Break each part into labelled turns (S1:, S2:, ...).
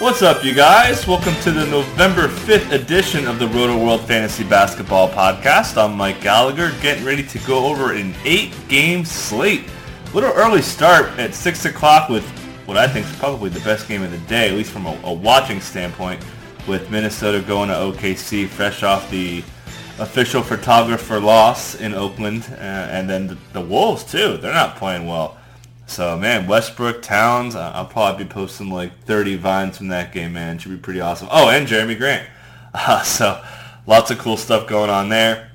S1: What's up, you guys? Welcome to the November 5th edition of the Roto World Fantasy Basketball Podcast. I'm Mike Gallagher, getting ready to go over an eight-game slate. A little early start at 6 o'clock with what I think is probably the best game of the day, at least from a, a watching standpoint, with Minnesota going to OKC fresh off the official photographer loss in Oakland, uh, and then the, the Wolves, too. They're not playing well. So man, Westbrook, Towns, I'll probably be posting like 30 vines from that game, man. Should be pretty awesome. Oh, and Jerami Grant. Uh, so lots of cool stuff going on there.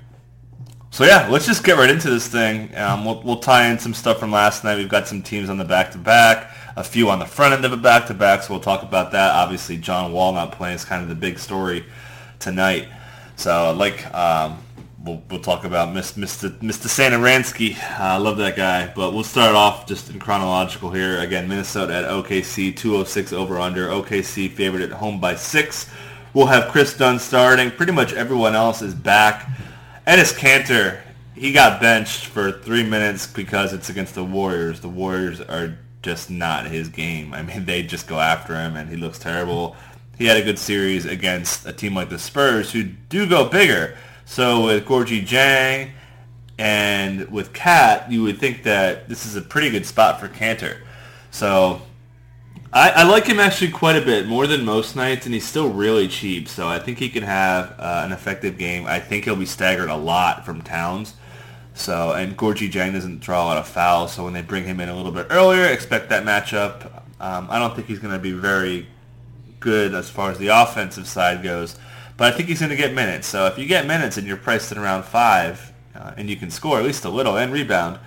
S1: So yeah, let's just get right into this thing. Um, we'll, we'll tie in some stuff from last night. We've got some teams on the back-to-back, a few on the front end of a back-to-back, so we'll talk about that. Obviously, John Wall not playing is kind of the big story tonight. So like um, we'll, we'll talk about Mr. Mr. Satoransky. Uh, I love that guy. But we'll start off just in chronological here. Again, Minnesota at OKC, 206 over under. OKC favored at home by six. We'll have Kris Dunn starting. Pretty much everyone else is back. Enes Kanter, he got benched for three minutes because it's against the Warriors. The Warriors are just not his game. I mean, they just go after him, and he looks terrible. He had a good series against a team like the Spurs, who do go bigger. So with Gorgui Dieng and with Cat, you would think that this is a pretty good spot for Kanter. So I, I, like him actually quite a bit, more than most nights, and he's still really cheap. So I think he can have uh, an effective game. I think he'll be staggered a lot from Towns. So and Gorgui Dieng doesn't draw a lot of fouls, so when they bring him in a little bit earlier, expect that matchup. Um, I don't think he's going to be very good as far as the offensive side goes. But I think he's going to get minutes. So if you get minutes and you're priced at around five, uh, and you can score at least a little and rebound,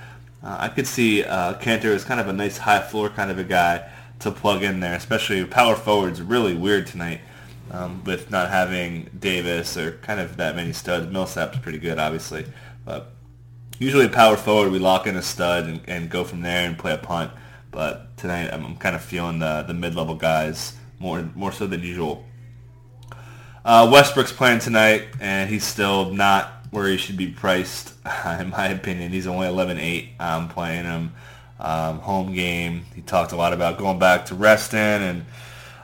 S1: uh, I could see uh, Kanter as kind of a nice high floor kind of a guy to plug in there, especially power forwards. Really weird tonight um, with not having Davis or kind of that many studs. Millsap's pretty good, obviously, but usually a power forward we lock in a stud and, and go from there and play a punt. But tonight I'm, I'm kind of feeling the the mid-level guys more more so than usual. Uh, Westbrook's playing tonight, and he's still not where he should be priced, in my opinion. He's only 11-8. I'm playing him um, home game. He talked a lot about going back to Reston and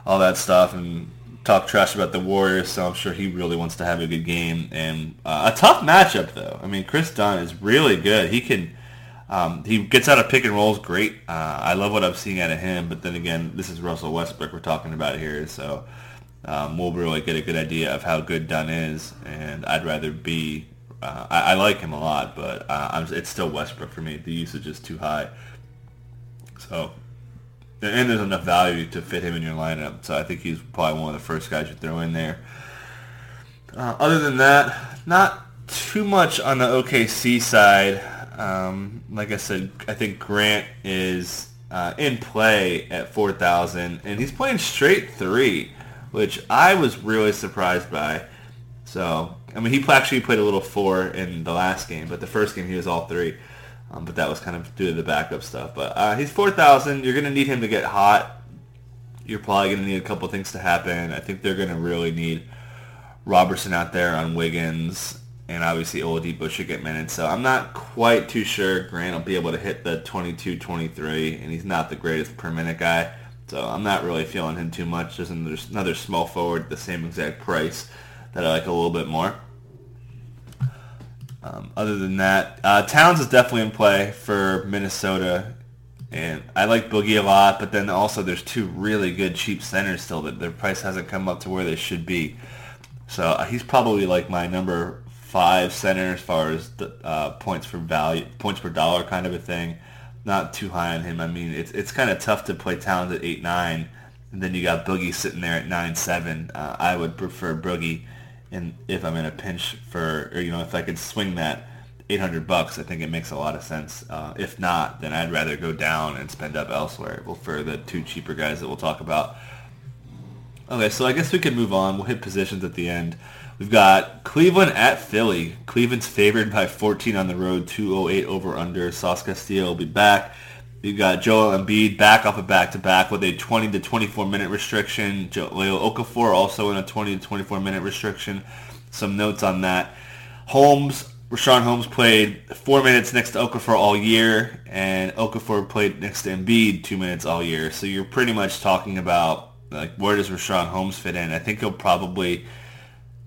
S1: all that stuff, and talked trash about the Warriors. So I'm sure he really wants to have a good game and uh, a tough matchup, though. I mean, Kris Dunn is really good. He can. Um, he gets out of pick and rolls great. Uh, I love what I'm seeing out of him. But then again, this is Russell Westbrook we're talking about here, so um, we'll really get a good idea of how good Dunn is. And I'd rather be, uh, I, I, like him a lot, but uh, it's still Westbrook for me. The usage is too high. So, and there's enough value to fit him in your lineup. So I think he's probably one of the first guys you throw in there. Uh, other than that, not too much on the OKC side. Um, like I said, I think Grant is uh, in play at 4,000, and he's playing straight three which I was really surprised by. So, I mean, he actually played a little four in the last game, but the first game he was all three. Um, but that was kind of due to the backup stuff. But uh, he's 4,000. You're going to need him to get hot. You're probably going to need a couple things to happen. I think they're going to really need Roberson out there on Wiggins. And obviously Oladipo should get minutes. So I'm not quite too sure Grant will be able to hit the 22-23. And he's not the greatest per minute guy. So I'm not really feeling him too much. There's another small forward the same exact price that I like a little bit more. Um, other than that, uh, Towns is definitely in play for Minnesota, and I like Boogie a lot. But then also, there's two really good cheap centers still that their price hasn't come up to where they should be. So uh, he's probably like my number five center as far as the uh, points for value, points per dollar kind of a thing not too high on him. I mean, it's it's kind of tough to play Towns at eight nine, and then you got Boogie sitting there at nine seven. Uh, I would prefer Boogie, and if I'm in a pinch for, or you know, if I could swing that 800 bucks, I think it makes a lot of sense. Uh, if not, then I'd rather go down and spend up elsewhere. Well, for the two cheaper guys that we'll talk about Okay, so I guess we can move on. We'll hit positions at the end. We've got Cleveland at Philly. Cleveland's favored by 14 on the road, 208 over under. Sauce Castillo will be back. You've got Joel Embiid back off a back-to-back with a 20 to 24 minute restriction. Leo Okafor also in a 20 to 24 minute restriction. Some notes on that. Holmes, Richaun Holmes played four minutes next to Okafor all year, and Okafor played next to Embiid two minutes all year. So you're pretty much talking about like where does Richaun Holmes fit in? I think he'll probably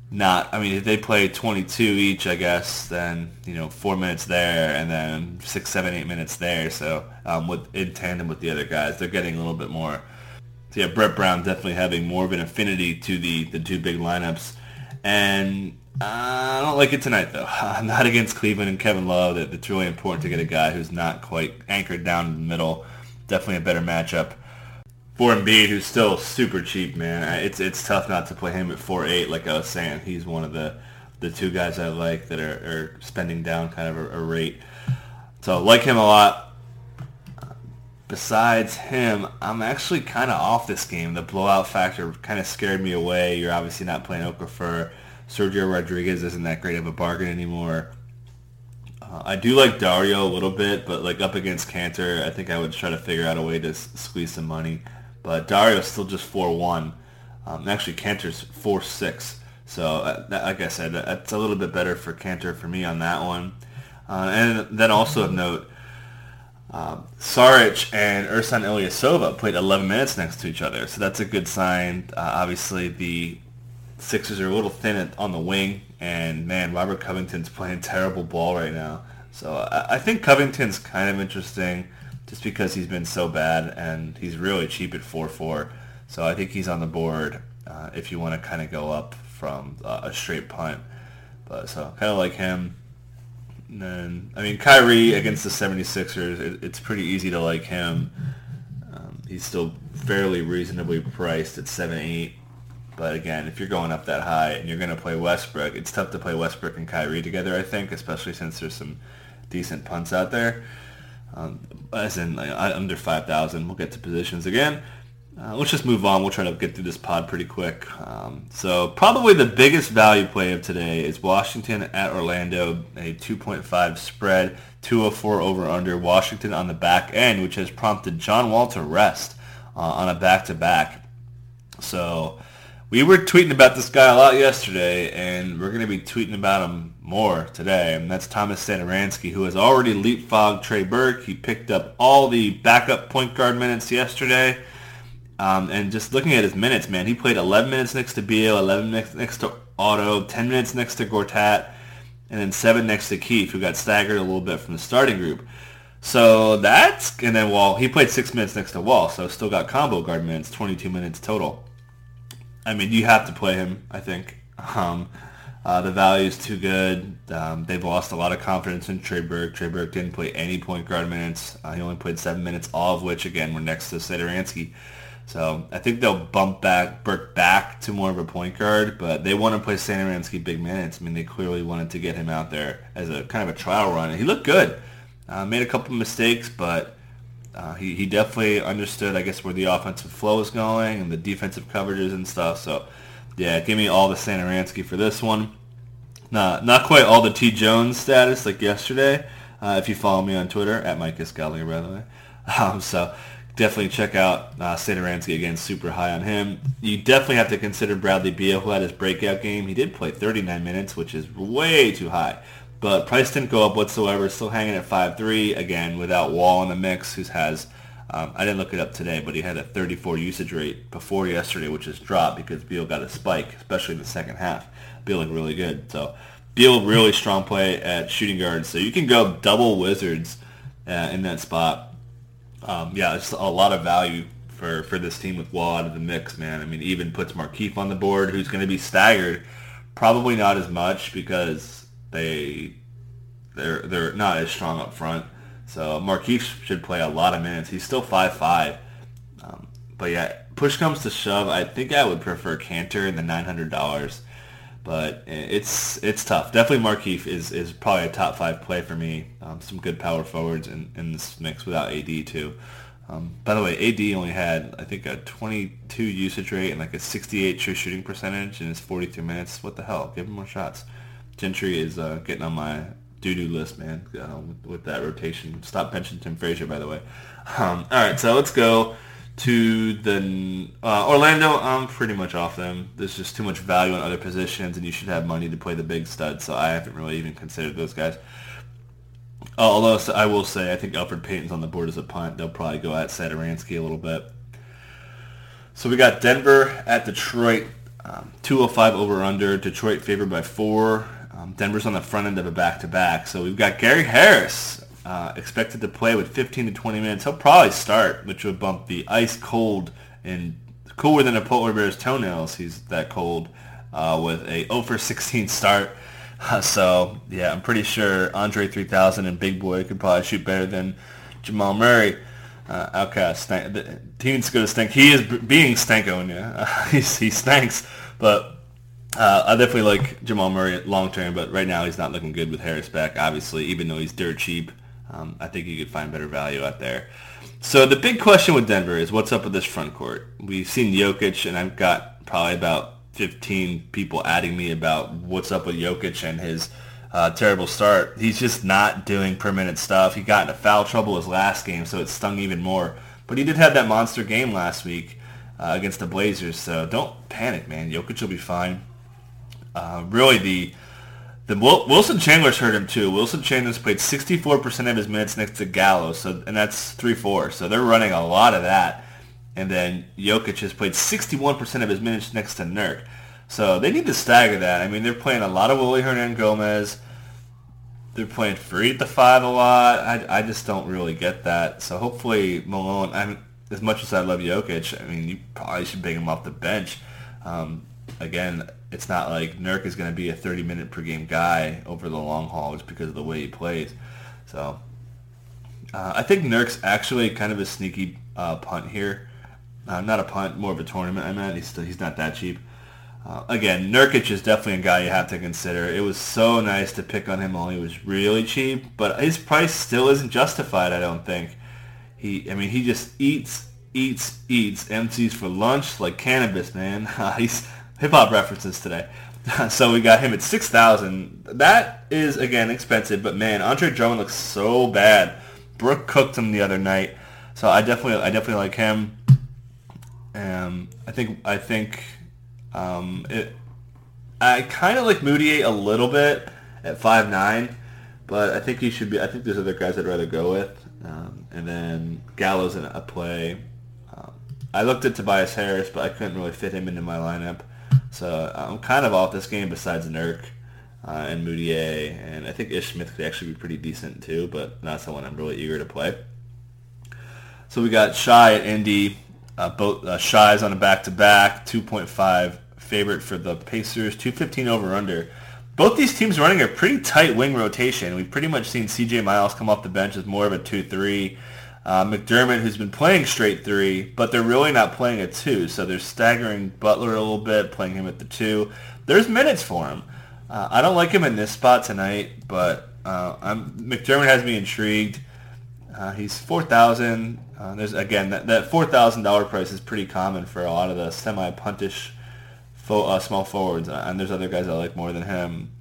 S1: not. I mean, if they play 22 each, I guess, then you know four minutes there, and then six, seven, eight minutes there. So um, with in tandem with the other guys, they're getting a little bit more. So yeah, Brett Brown definitely having more of an affinity to the the two big lineups, and I don't like it tonight though. not against Cleveland and Kevin Love. It's really important to get a guy who's not quite anchored down in the middle. Definitely a better matchup for Embiid, who's still super cheap, man, it's it's tough not to play him at four eight. Like I was saying, he's one of the the two guys I like that are, are spending down kind of a, a rate. So like him a lot. Besides him, I'm actually kind of off this game. The blowout factor kind of scared me away. You're obviously not playing Okafor. Sergio Rodriguez isn't that great of a bargain anymore. Uh, I do like Dario a little bit, but like up against Kanter, I think I would try to figure out a way to s- squeeze some money. But Dario's still just 4-1. Um, actually, Kanter's 4-6. So, uh, that, like I said, that's a little bit better for Kanter for me on that one. Uh, and then also of note, um, Saric and Ersan Ilyasova played 11 minutes next to each other. So that's a good sign. Uh, obviously, the Sixers are a little thin on the wing. And, man, Robert Covington's playing terrible ball right now. So I, I think Covington's kind of interesting just because he's been so bad and he's really cheap at 4-4. So I think he's on the board uh, if you want to kind of go up from uh, a straight punt. But so kind of like him. And then, I mean, Kyrie against the 76ers, it, it's pretty easy to like him. Um, he's still fairly reasonably priced at 7-8. But again, if you're going up that high and you're going to play Westbrook, it's tough to play Westbrook and Kyrie together, I think, especially since there's some decent punts out there. Um, as in like, under 5,000. We'll get to positions again. Uh, let's just move on. We'll try to get through this pod pretty quick. Um, so probably the biggest value play of today is Washington at Orlando, a 2.5 spread, 204 over under. Washington on the back end, which has prompted John Wall to rest uh, on a back-to-back. So we were tweeting about this guy a lot yesterday, and we're going to be tweeting about him more today. And that's Thomas Satoransky, who has already leapfrogged Trey Burke. He picked up all the backup point guard minutes yesterday. Um, and just looking at his minutes, man, he played 11 minutes next to Beal, 11 next, next to Otto, 10 minutes next to Gortat, and then 7 next to Keith, who got staggered a little bit from the starting group. So that's, and then Wall, he played 6 minutes next to Wall, so still got combo guard minutes, 22 minutes total. I mean, you have to play him, I think. Um, uh, the value is too good. Um, they've lost a lot of confidence in Trey Burke. Trey Burke didn't play any point guard minutes. Uh, he only played seven minutes, all of which, again, were next to Satoransky. So I think they'll bump back Burke back to more of a point guard, but they want to play Satoransky big minutes. I mean, they clearly wanted to get him out there as a kind of a trial run. And he looked good. Uh, made a couple mistakes, but uh, he, he definitely understood, I guess, where the offensive flow is going and the defensive coverages and stuff. So, yeah, give me all the Satoransky for this one. Not, not quite all the T. Jones status like yesterday. Uh, if you follow me on Twitter, at Mike Gallagher, by the way. Um, so definitely check out uh, Satoransky again, super high on him. You definitely have to consider Bradley Beal, who had his breakout game. He did play 39 minutes, which is way too high. But price didn't go up whatsoever. Still hanging at 5.3 again without Wall in the mix, who has um, I didn't look it up today, but he had a 34 usage rate before yesterday, which has dropped because Beal got a spike, especially in the second half. Beal looked really good. So Beal really strong play at shooting guard. So you can go double Wizards uh, in that spot. Um, yeah, it's a lot of value for, for this team with Wall out of the mix, man. I mean, even puts Markieff on the board, who's going to be staggered. Probably not as much because they they're they're not as strong up front. So Markieff should play a lot of minutes. He's still five five, um, but yeah, push comes to shove. I think I would prefer Kanter in the nine hundred dollars, but it's it's tough. Definitely Markieff is is probably a top five play for me. Um, some good power forwards in, in this mix without AD too. Um, by the way, AD only had, I think, a 22 usage rate and like a 68 true shooting percentage in his 42 minutes. What the hell? Give him more shots. Gentry is uh, getting on my doo-doo list, man, uh, with, with, that rotation. Stop benching Tim Frazier, by the way. Um, all right, so let's go to the uh, Orlando. I'm pretty much off them. There's just too much value in other positions, and you should have money to play the big stud. So I haven't really even considered those guys. Uh, although I will say, I think Elfrid Payton's on the board as a punt. They'll probably go at Satoransky a little bit. So we got Denver at Detroit, um, 205 over under. Detroit favored by four. Um, Denver's on the front end of a back-to-back. So we've got Gary Harris uh, expected to play with 15 to 20 minutes. He'll probably start, which would bump the ice cold and cooler than a polar bear's toenails. He's that cold uh, with a 0 for 16 start. So yeah, I'm pretty sure Andre 3000 and Big Boi could probably shoot better than Jamal Murray. Uh, OutKast, stank, the team's going to stink. He is b- being Stankonia. Uh, he stanks. but uh, I definitely like Jamal Murray long term. But right now he's not looking good with Harris back. Obviously, even though he's dirt cheap. Um, I think you could find better value out there. So the big question with Denver is what's up with this front court? We've seen Jokic, and I've got probably about 15 people adding me about what's up with Jokic and his uh, terrible start. He's just not doing per minute stuff. He got into foul trouble his last game, so it stung even more. But he did have that monster game last week uh, against the Blazers, so don't panic, man. Jokic will be fine. Uh, really, the the Wilson Chandler's hurt him too. Wilson Chandler's played 64% of his minutes next to Gallo, so and that's 3-4. So they're running a lot of that. And then Jokic has played 61% of his minutes next to Nurk. So they need to stagger that. I mean, they're playing a lot of Willy Hernangomez. They're playing free at the five a lot. I, I just don't really get that. So hopefully Malone, I mean, as much as I love Jokic, I mean, you probably should bring him off the bench. Um, again, it's not like Nurk is going to be a 30 minute per game guy over the long haul just because of the way he plays. So uh, I think Nurk's actually kind of a sneaky uh, punt here. Uh, not a punt, more of a tournament. I mean, he's still, he's not that cheap. Uh, again, Nurkic is definitely a guy you have to consider. It was so nice to pick on him while he was really cheap, but his price still isn't justified. I don't think. He, I mean, he just eats, eats, eats, empties for lunch like Canibus, man. he's hip hop references today. so we got him at six thousand. That is again expensive, but man, Andre Drummond looks so bad. Brook cooked him the other night, so I definitely, I definitely like him. Um, I think, I think, um, it. I kind of like Mudiay a little bit at five nine, but I think he should be. I think there's other guys I'd rather go with, um, and then Gallo's in a play. Um, I looked at Tobias Harris, but I couldn't really fit him into my lineup. So I'm kind of off this game besides Nurk uh, and Mudiay, and I think Ish Smith could actually be pretty decent too, but not someone I'm really eager to play. So we got Chi at Indy. Uh, both uh, Chi's on a back-to-back, 2.5 favorite for the Pacers, 215 over under. Both these teams running a pretty tight wing rotation. We've pretty much seen C.J. Miles come off the bench as more of a 2-3. Uh, McDermott, who's been playing straight three, but they're really not playing a two, so they're staggering Butler a little bit, playing him at the two. There's minutes for him. Uh, I don't like him in this spot tonight, but uh, McDermott has me intrigued. Uh, he's four thousand. Uh, there's again that, that four thousand dollar price is pretty common for a lot of the semi puntish uh, small forwards, and there's other guys I like more than him.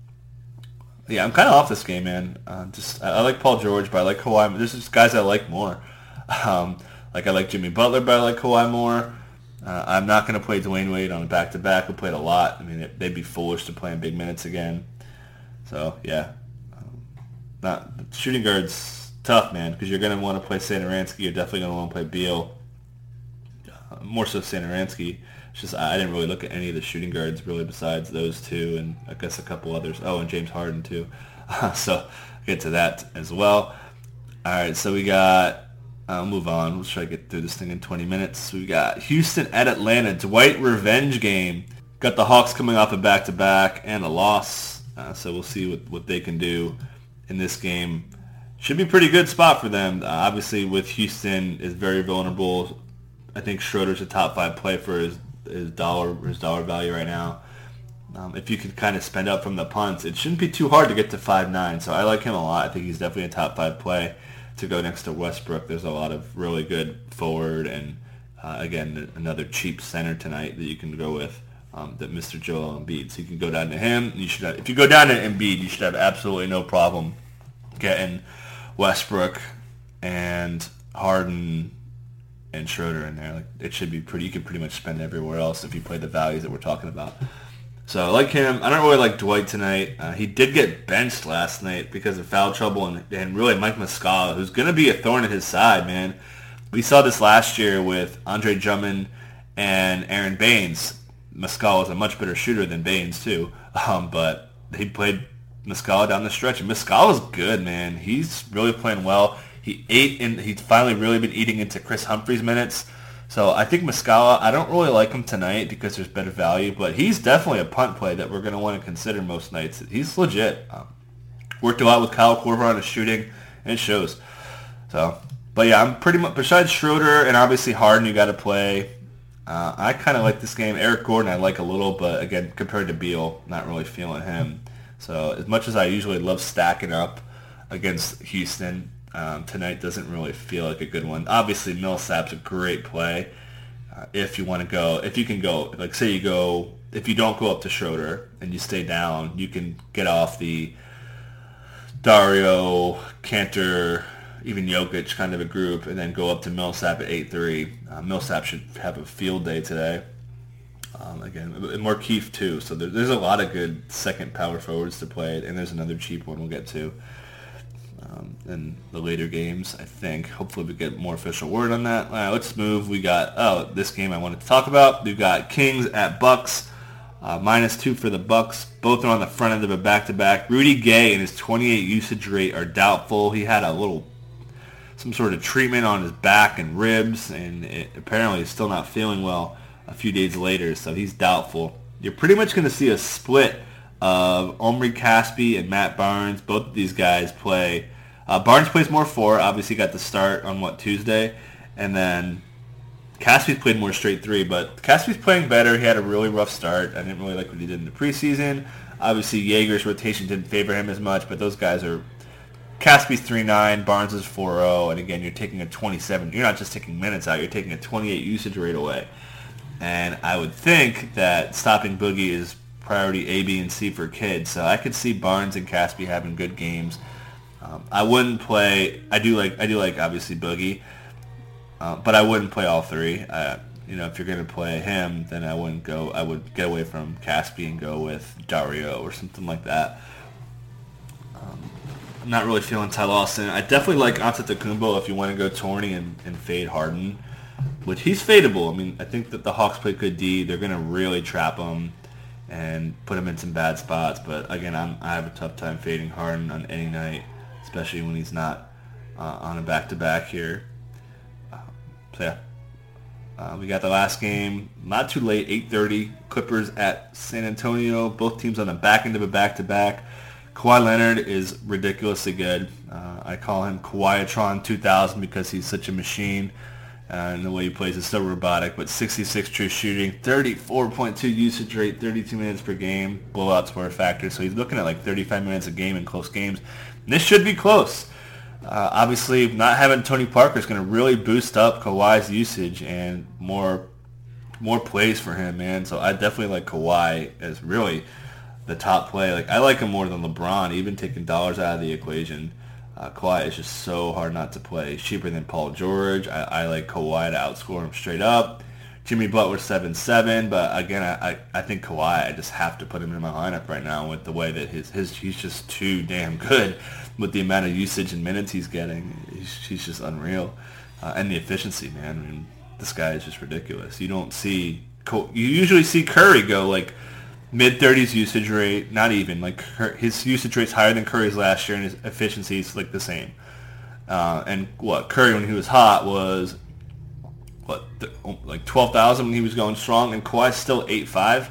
S1: Yeah, I'm kind of off this game, man. just I, I, like Paul George, but I like Kawhi. There's just guys I like more. Um, like I like Jimmy Butler, but I like Kawhi more. Uh, I'm not going to play Dwyane Wade on a back-to-back. Who played a lot. I mean, they'd be foolish to play in big minutes again. So yeah, um, not shooting guards tough, man, because you're going to want to play Satoransky. You're definitely going to want to play Beal. Uh, more so Satoransky. It's just I didn't really look at any of the shooting guards really besides those two, and I guess a couple others. Oh, and James Harden too. so I'll get to that as well. All right, so we got I'll move on. We'll try to get through this thing in 20 minutes. We got Houston at Atlanta. Dwight revenge game. Got the Hawks coming off a back-to-back and a loss. Uh, so we'll see what, what they can do in this game. Should be a pretty good spot for them. Uh, obviously, with Houston is very vulnerable. I think Schroeder's a top five play for his, his dollar his dollar value right now. Um, if you could kind of spend up from the punts, it shouldn't be too hard to get to five nine. So I like him a lot. I think he's definitely a top five play. To go next to Westbrook. There's a lot of really good forward and uh, again another cheap center tonight that you can go with. Um, that Mr. Joel Embiid. So you can go down to him. You should have, if you go down to Embiid, you should have absolutely no problem getting Westbrook and Harden and Schroeder in there. Like it should be pretty. You can pretty much spend everywhere else if you play the values that we're talking about. So I like him. I don't really like Dwight tonight. Uh, he did get benched last night because of foul trouble, and, and really Mike Muscala, who's going to be a thorn in his side, man. We saw this last year with Andre Drummond and Aron Baynes. Muscala is a much better shooter than Baynes too, um, but he played Muscala down the stretch, and Muscala's good, man. He's really playing well. He ate and he's finally really been eating into Kris Humphries' minutes. So I think Muscala, I don't really like him tonight because there's better value, but he's definitely a punt play that we're going to want to consider most nights. He's legit. Um, worked a lot with Kyle Korver on his shooting, and it shows. So, but yeah, I'm pretty much, besides Schroeder and obviously Harden, you got to play. Uh, I kind of like this game. Eric Gordon I like a little, but again, compared to Beal, not really feeling him. So as much as I usually love stacking up against Houston, um, tonight doesn't really feel like a good one. Obviously, Millsap's a great play uh, if you want to go. If you can go, like say you go, if you don't go up to Schroeder and you stay down, you can get off the Dario, Kanter, even Jokic kind of a group, and then go up to Millsap at 8-3. Uh, Millsap should have a field day today. Um, again, and Markieff too. So there, there's a lot of good second power forwards to play, and there's another cheap one we'll get to um, in the later games, I think. Hopefully we get more official word on that. Let's move. We got, oh, this game I wanted to talk about. We've got Kings at Bucks. Uh, minus two for the Bucks. Both are on the front end of a back-to-back. Rudy Gay and his 28 usage rate are doubtful. He had a little, some sort of treatment on his back and ribs, and it, apparently he's still not feeling well a few days later, so he's doubtful. You're pretty much going to see a split of Omri Casspi and Matt Barnes. Both of these guys play uh, Barnes plays more four. Obviously, got the start on what Tuesday, and then Casspi's played more straight three. But Casspi's playing better. He had a really rough start. I didn't really like what he did in the preseason. Obviously, Joerger's rotation didn't favor him as much, but those guys are. Casspi's 3-9, Barnes is 4-0, and again, you're taking a 27. You're not just taking minutes out, you're taking a 28 usage rate away. And I would think that stopping Boogie is priority A, B, and C for kids. So I could see Barnes and Casspi having good games. Um, I wouldn't play. I do like. I do like obviously Boogie, uh, but I wouldn't play all three. Uh, you know, if you're gonna play him, then I wouldn't go. I would get away from Casspi and go with Dario or something like that. Um, I'm not really feeling Ty Lawson. I definitely like Antetokounmpo if you want to go Tourney and, and fade Harden, which he's fadeable. I mean, I think that the Hawks play good D. They're gonna really trap him and put him in some bad spots. But again, I'm, I have a tough time fading Harden on any night especially when he's not uh, on a back-to-back here. Uh, so yeah, uh, we got the last game, not too late, 8:30. Clippers at San Antonio. Both teams on the back end of a back-to-back. Kawhi Leonard is ridiculously good. Uh, I call him Kawhiatron 2000 because he's such a machine. Uh, and the way he plays is so robotic, but 66 true shooting, 34.2 usage rate, 32 minutes per game. Blowouts were a factor, so he's looking at like 35 minutes a game in close games. This should be close. Uh, obviously, not having Tony Parker is going to really boost up Kawhi's usage and more more plays for him, man. So I definitely like Kawhi as really the top play. Like I like him more than LeBron, even taking dollars out of the equation. Uh, Kawhi is just so hard not to play. Cheaper than Paul George. I, I like Kawhi to outscore him straight up. Jimmy Butler seven seven, but again, I, I, think Kawhi. I just have to put him in my lineup right now with the way that his his he's just too damn good with the amount of usage and minutes he's getting. He's, he's just unreal, uh, and the efficiency, man. I mean, this guy is just ridiculous. You don't see you usually see Curry go like mid 30s usage rate, not even like his usage rate's higher than Curry's last year, and his efficiency is like the same. Uh, and what Curry when he was hot was what like twelve thousand when he was going strong, and Kawhi's still eight five.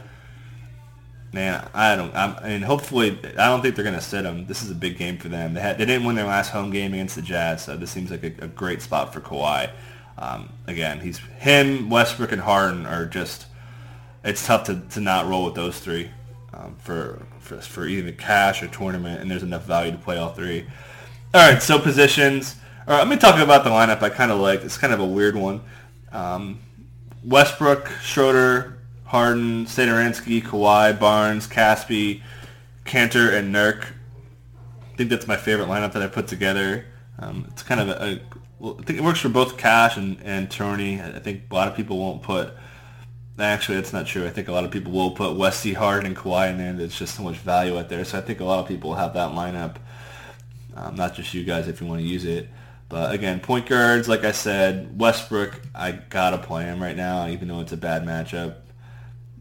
S1: Man, I don't. I'm, I mean, hopefully, I don't think they're gonna sit him. This is a big game for them. They had they didn't win their last home game against the Jazz, so this seems like a, a great spot for Kawhi. Um, again, he's him, Westbrook, and Harden are just. It's tough to, to not roll with those three um, for, for for either cash or tournament, and there's enough value to play all three. All right, so positions. All right, let me talk about the lineup I kind of like. It's kind of a weird one. Um, Westbrook, Schroeder, Harden, Satoransky, Kawhi, Barnes, Casspi, Kanter, and Nurk. I think that's my favorite lineup that I put together. Um, it's kind of a, a well, I think it works for both Cash and, and Tony. I think a lot of people won't put Actually, that's not true. I think a lot of people will put Westy Harden Kawhi in there. There's just so much value out there. So I think a lot of people have that lineup. Um, not just you guys if you want to use it. But again, point guards, like I said, Westbrook, I gotta play him right now, even though it's a bad matchup.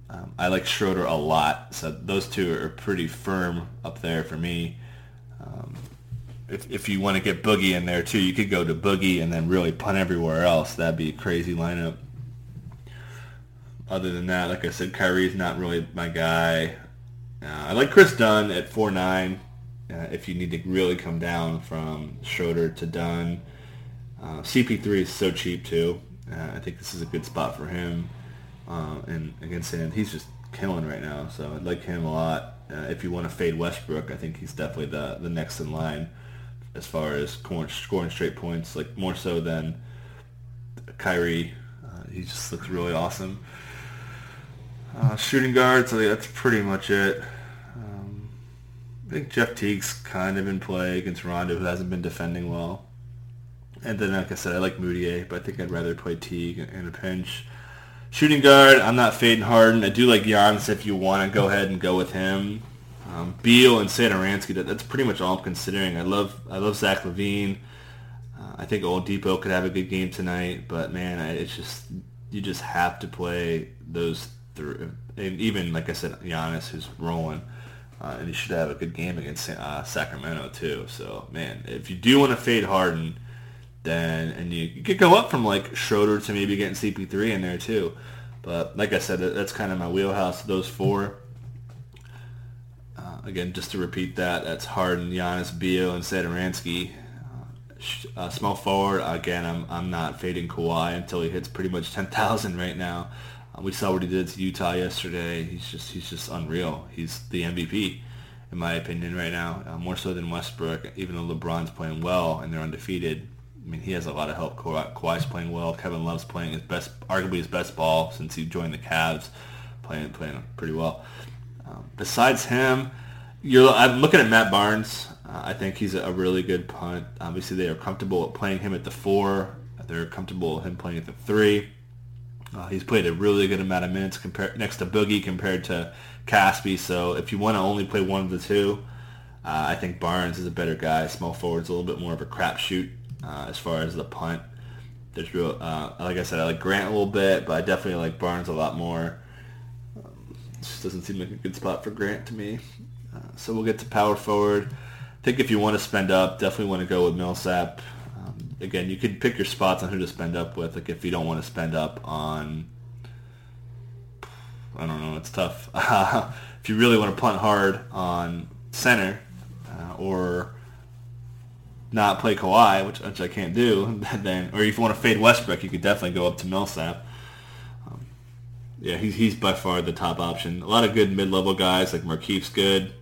S1: Um, I like Schroeder a lot, so those two are pretty firm up there for me. Um, if, if you want to get Boogie in there too, you could go to Boogie and then really punt everywhere else. That'd be a crazy lineup. Other than that, like I said, Kyrie's not really my guy. Uh, I like Kris Dunn at four nine. Uh, if you need to really come down from Schroeder to Dunn. Uh, CP3 is so cheap too. Uh, I think this is a good spot for him. Uh, and against him, he's just killing right now. So I like him a lot. Uh, if you want to fade Westbrook, I think he's definitely the, the next in line as far as scoring, scoring straight points, like more so than Kyrie. he just looks really awesome. Uh, shooting guards, so that's pretty much it. I think Jeff Teague's kind of in play against Rondo, who hasn't been defending well. And then, like I said, I like Mudiay, but I think I'd rather play Teague in a pinch. Shooting guard, I'm not fading Harden. I do like Giannis if you want to go ahead and go with him. Um, Beal and Satoransky, that, that's pretty much all I'm considering. I love I love Zach LaVine. Uh, I think Oladipo could have a good game tonight, but man, I, it's just you just have to play those three. and even like I said, Giannis who's rolling, uh, and he should have a good game against uh, Sacramento too. So man, if you do want to fade Harden, then and you, you could go up from like Schroeder to maybe getting CP3 in there too. But like I said, that's kind of my wheelhouse. Those four. Uh, again, just to repeat that, that's Harden, Giannis, Beal, and Satoransky. Uh, uh, small forward, again, I'm, I'm not fading Kawhi until he hits pretty much 10,000 right now. Uh, we saw what he did to Utah yesterday. He's just he's just unreal. He's the MVP, in my opinion, right now. Uh, more so than Westbrook, even though LeBron's playing well and they're undefeated. I mean, he has a lot of help. Ka- Kawhi's playing well. Kevin Love's playing his best, arguably his best ball since he joined the Cavs, playing playing pretty well. Um, besides him, you're I'm looking at Matt Barnes. Uh, I think he's a really good punt. Obviously, they are comfortable playing him at the four. They're comfortable him playing at the three. Uh, he's played a really good amount of minutes compared next to Boogie compared to Casspi. So if you want to only play one of the two, uh, I think Barnes is a better guy. Small forward's a little bit more of a crapshoot uh, as far as the punt. There's real, uh, like I said, I like Grant a little bit, but I definitely like Barnes a lot more. Um, just doesn't seem like a good spot for Grant to me. Uh, so we'll get to power forward. I think if you want to spend up, definitely want to go with Millsap again, you could pick your spots on who to spend up with. Like if you don't want to spend up on, I don't know, it's tough. if you really want to punt hard on center uh, or not play Kawhi, which, which I can't do, then or if you want to fade Westbrook, you could definitely go up to Millsap. Um, yeah, he's he's by far the top option. A lot of good mid-level guys like Markieff's good.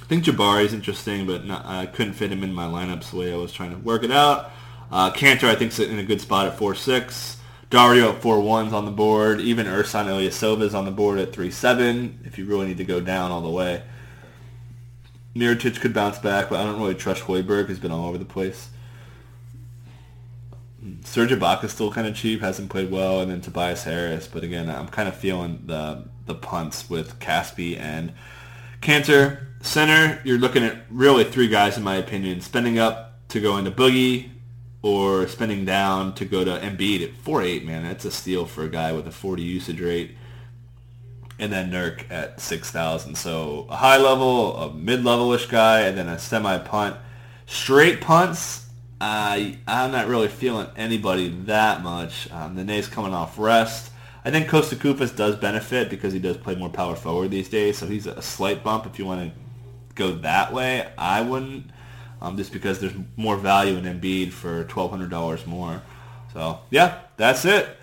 S1: I think Jabari's interesting, but not, I couldn't fit him in my lineups the way I was trying to work it out. Uh, Kanter, I think, is in a good spot at 4-6. Dario at 4-1's on the board. Even Ersan Ilyasova is on the board at 3-7 if you really need to go down all the way. Mirotic could bounce back, but I don't really trust Hoiberg. He's been all over the place. Serge Ibaka still kind of cheap, hasn't played well, and then Tobias Harris. But again, I'm kind of feeling the the punts with Casspi and Kanter. Center, you're looking at really three guys in my opinion. Spending up to go into Boogie, or spending down to go to Embiid at 4.8, man, that's a steal for a guy with a 40 usage rate. And then Nurk at 6,000. So a high level, a mid-level-ish guy, and then a semi-punt. Straight punts, I I'm not really feeling anybody that much. Um, Nene's coming off rest. I think Kosta Koufos does benefit because he does play more power forward these days, so he's a slight bump if you want to go that way. I wouldn't um, just because there's more value in Embiid for $1,200 more. So, yeah, that's it.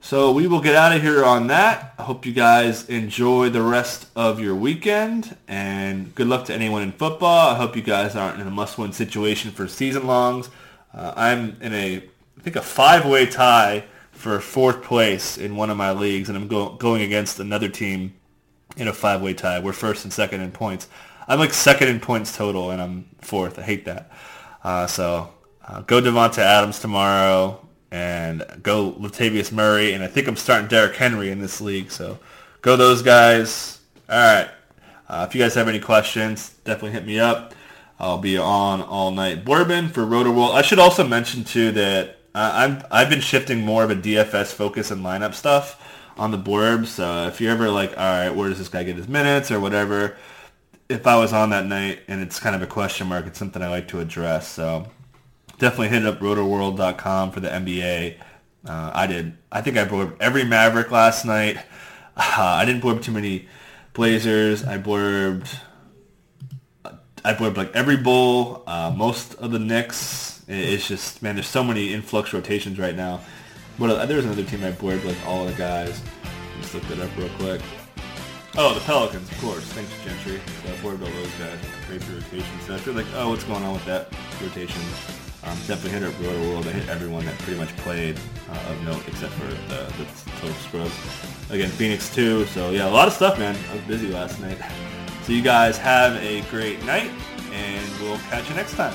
S1: So we will get out of here on that. I hope you guys enjoy the rest of your weekend, and good luck to anyone in football. I hope you guys aren't in a must-win situation for season longs. Uh, I'm in a, I think a five-way tie for fourth place in one of my leagues, and I'm go- going against another team in a five-way tie. We're first and second in points. I'm like second in points total, and I'm fourth. I hate that. Uh, so uh, go Davante Adams tomorrow, and go Latavius Murray, and I think I'm starting Derrick Henry in this league. So go those guys. All right. Uh, if you guys have any questions, definitely hit me up. I'll be on all night bourbon for Roto World. I should also mention too that I'm I've been shifting more of a DFS focus and lineup stuff on the blurb. So if you're ever like, all right, where does this guy get his minutes or whatever, if I was on that night and it's kind of a question mark, it's something I like to address. So definitely hit up rotoworld.com for the NBA. Uh, I did. I think I blurbed every Maverick last night. Uh, I didn't blurb too many Blazers. I blurbed. I blurbed like every Bull, uh, most of the Knicks. It's just man, there's so many influx rotations right now. But uh, there's another team I blurbed like all the guys. Let's look that up real quick. Oh, the Pelicans, of course. Thanks, Gentry. Blurbed all those guys. Crazy rotation. So I feel like, oh, what's going on with that rotation? Um, definitely hit up Roto World. I hit everyone that pretty much played uh, of note except for the, the total scrubs. Again, Phoenix too. So yeah, a lot of stuff, man. I was busy last night. So you guys have a great night, and we'll catch you next time.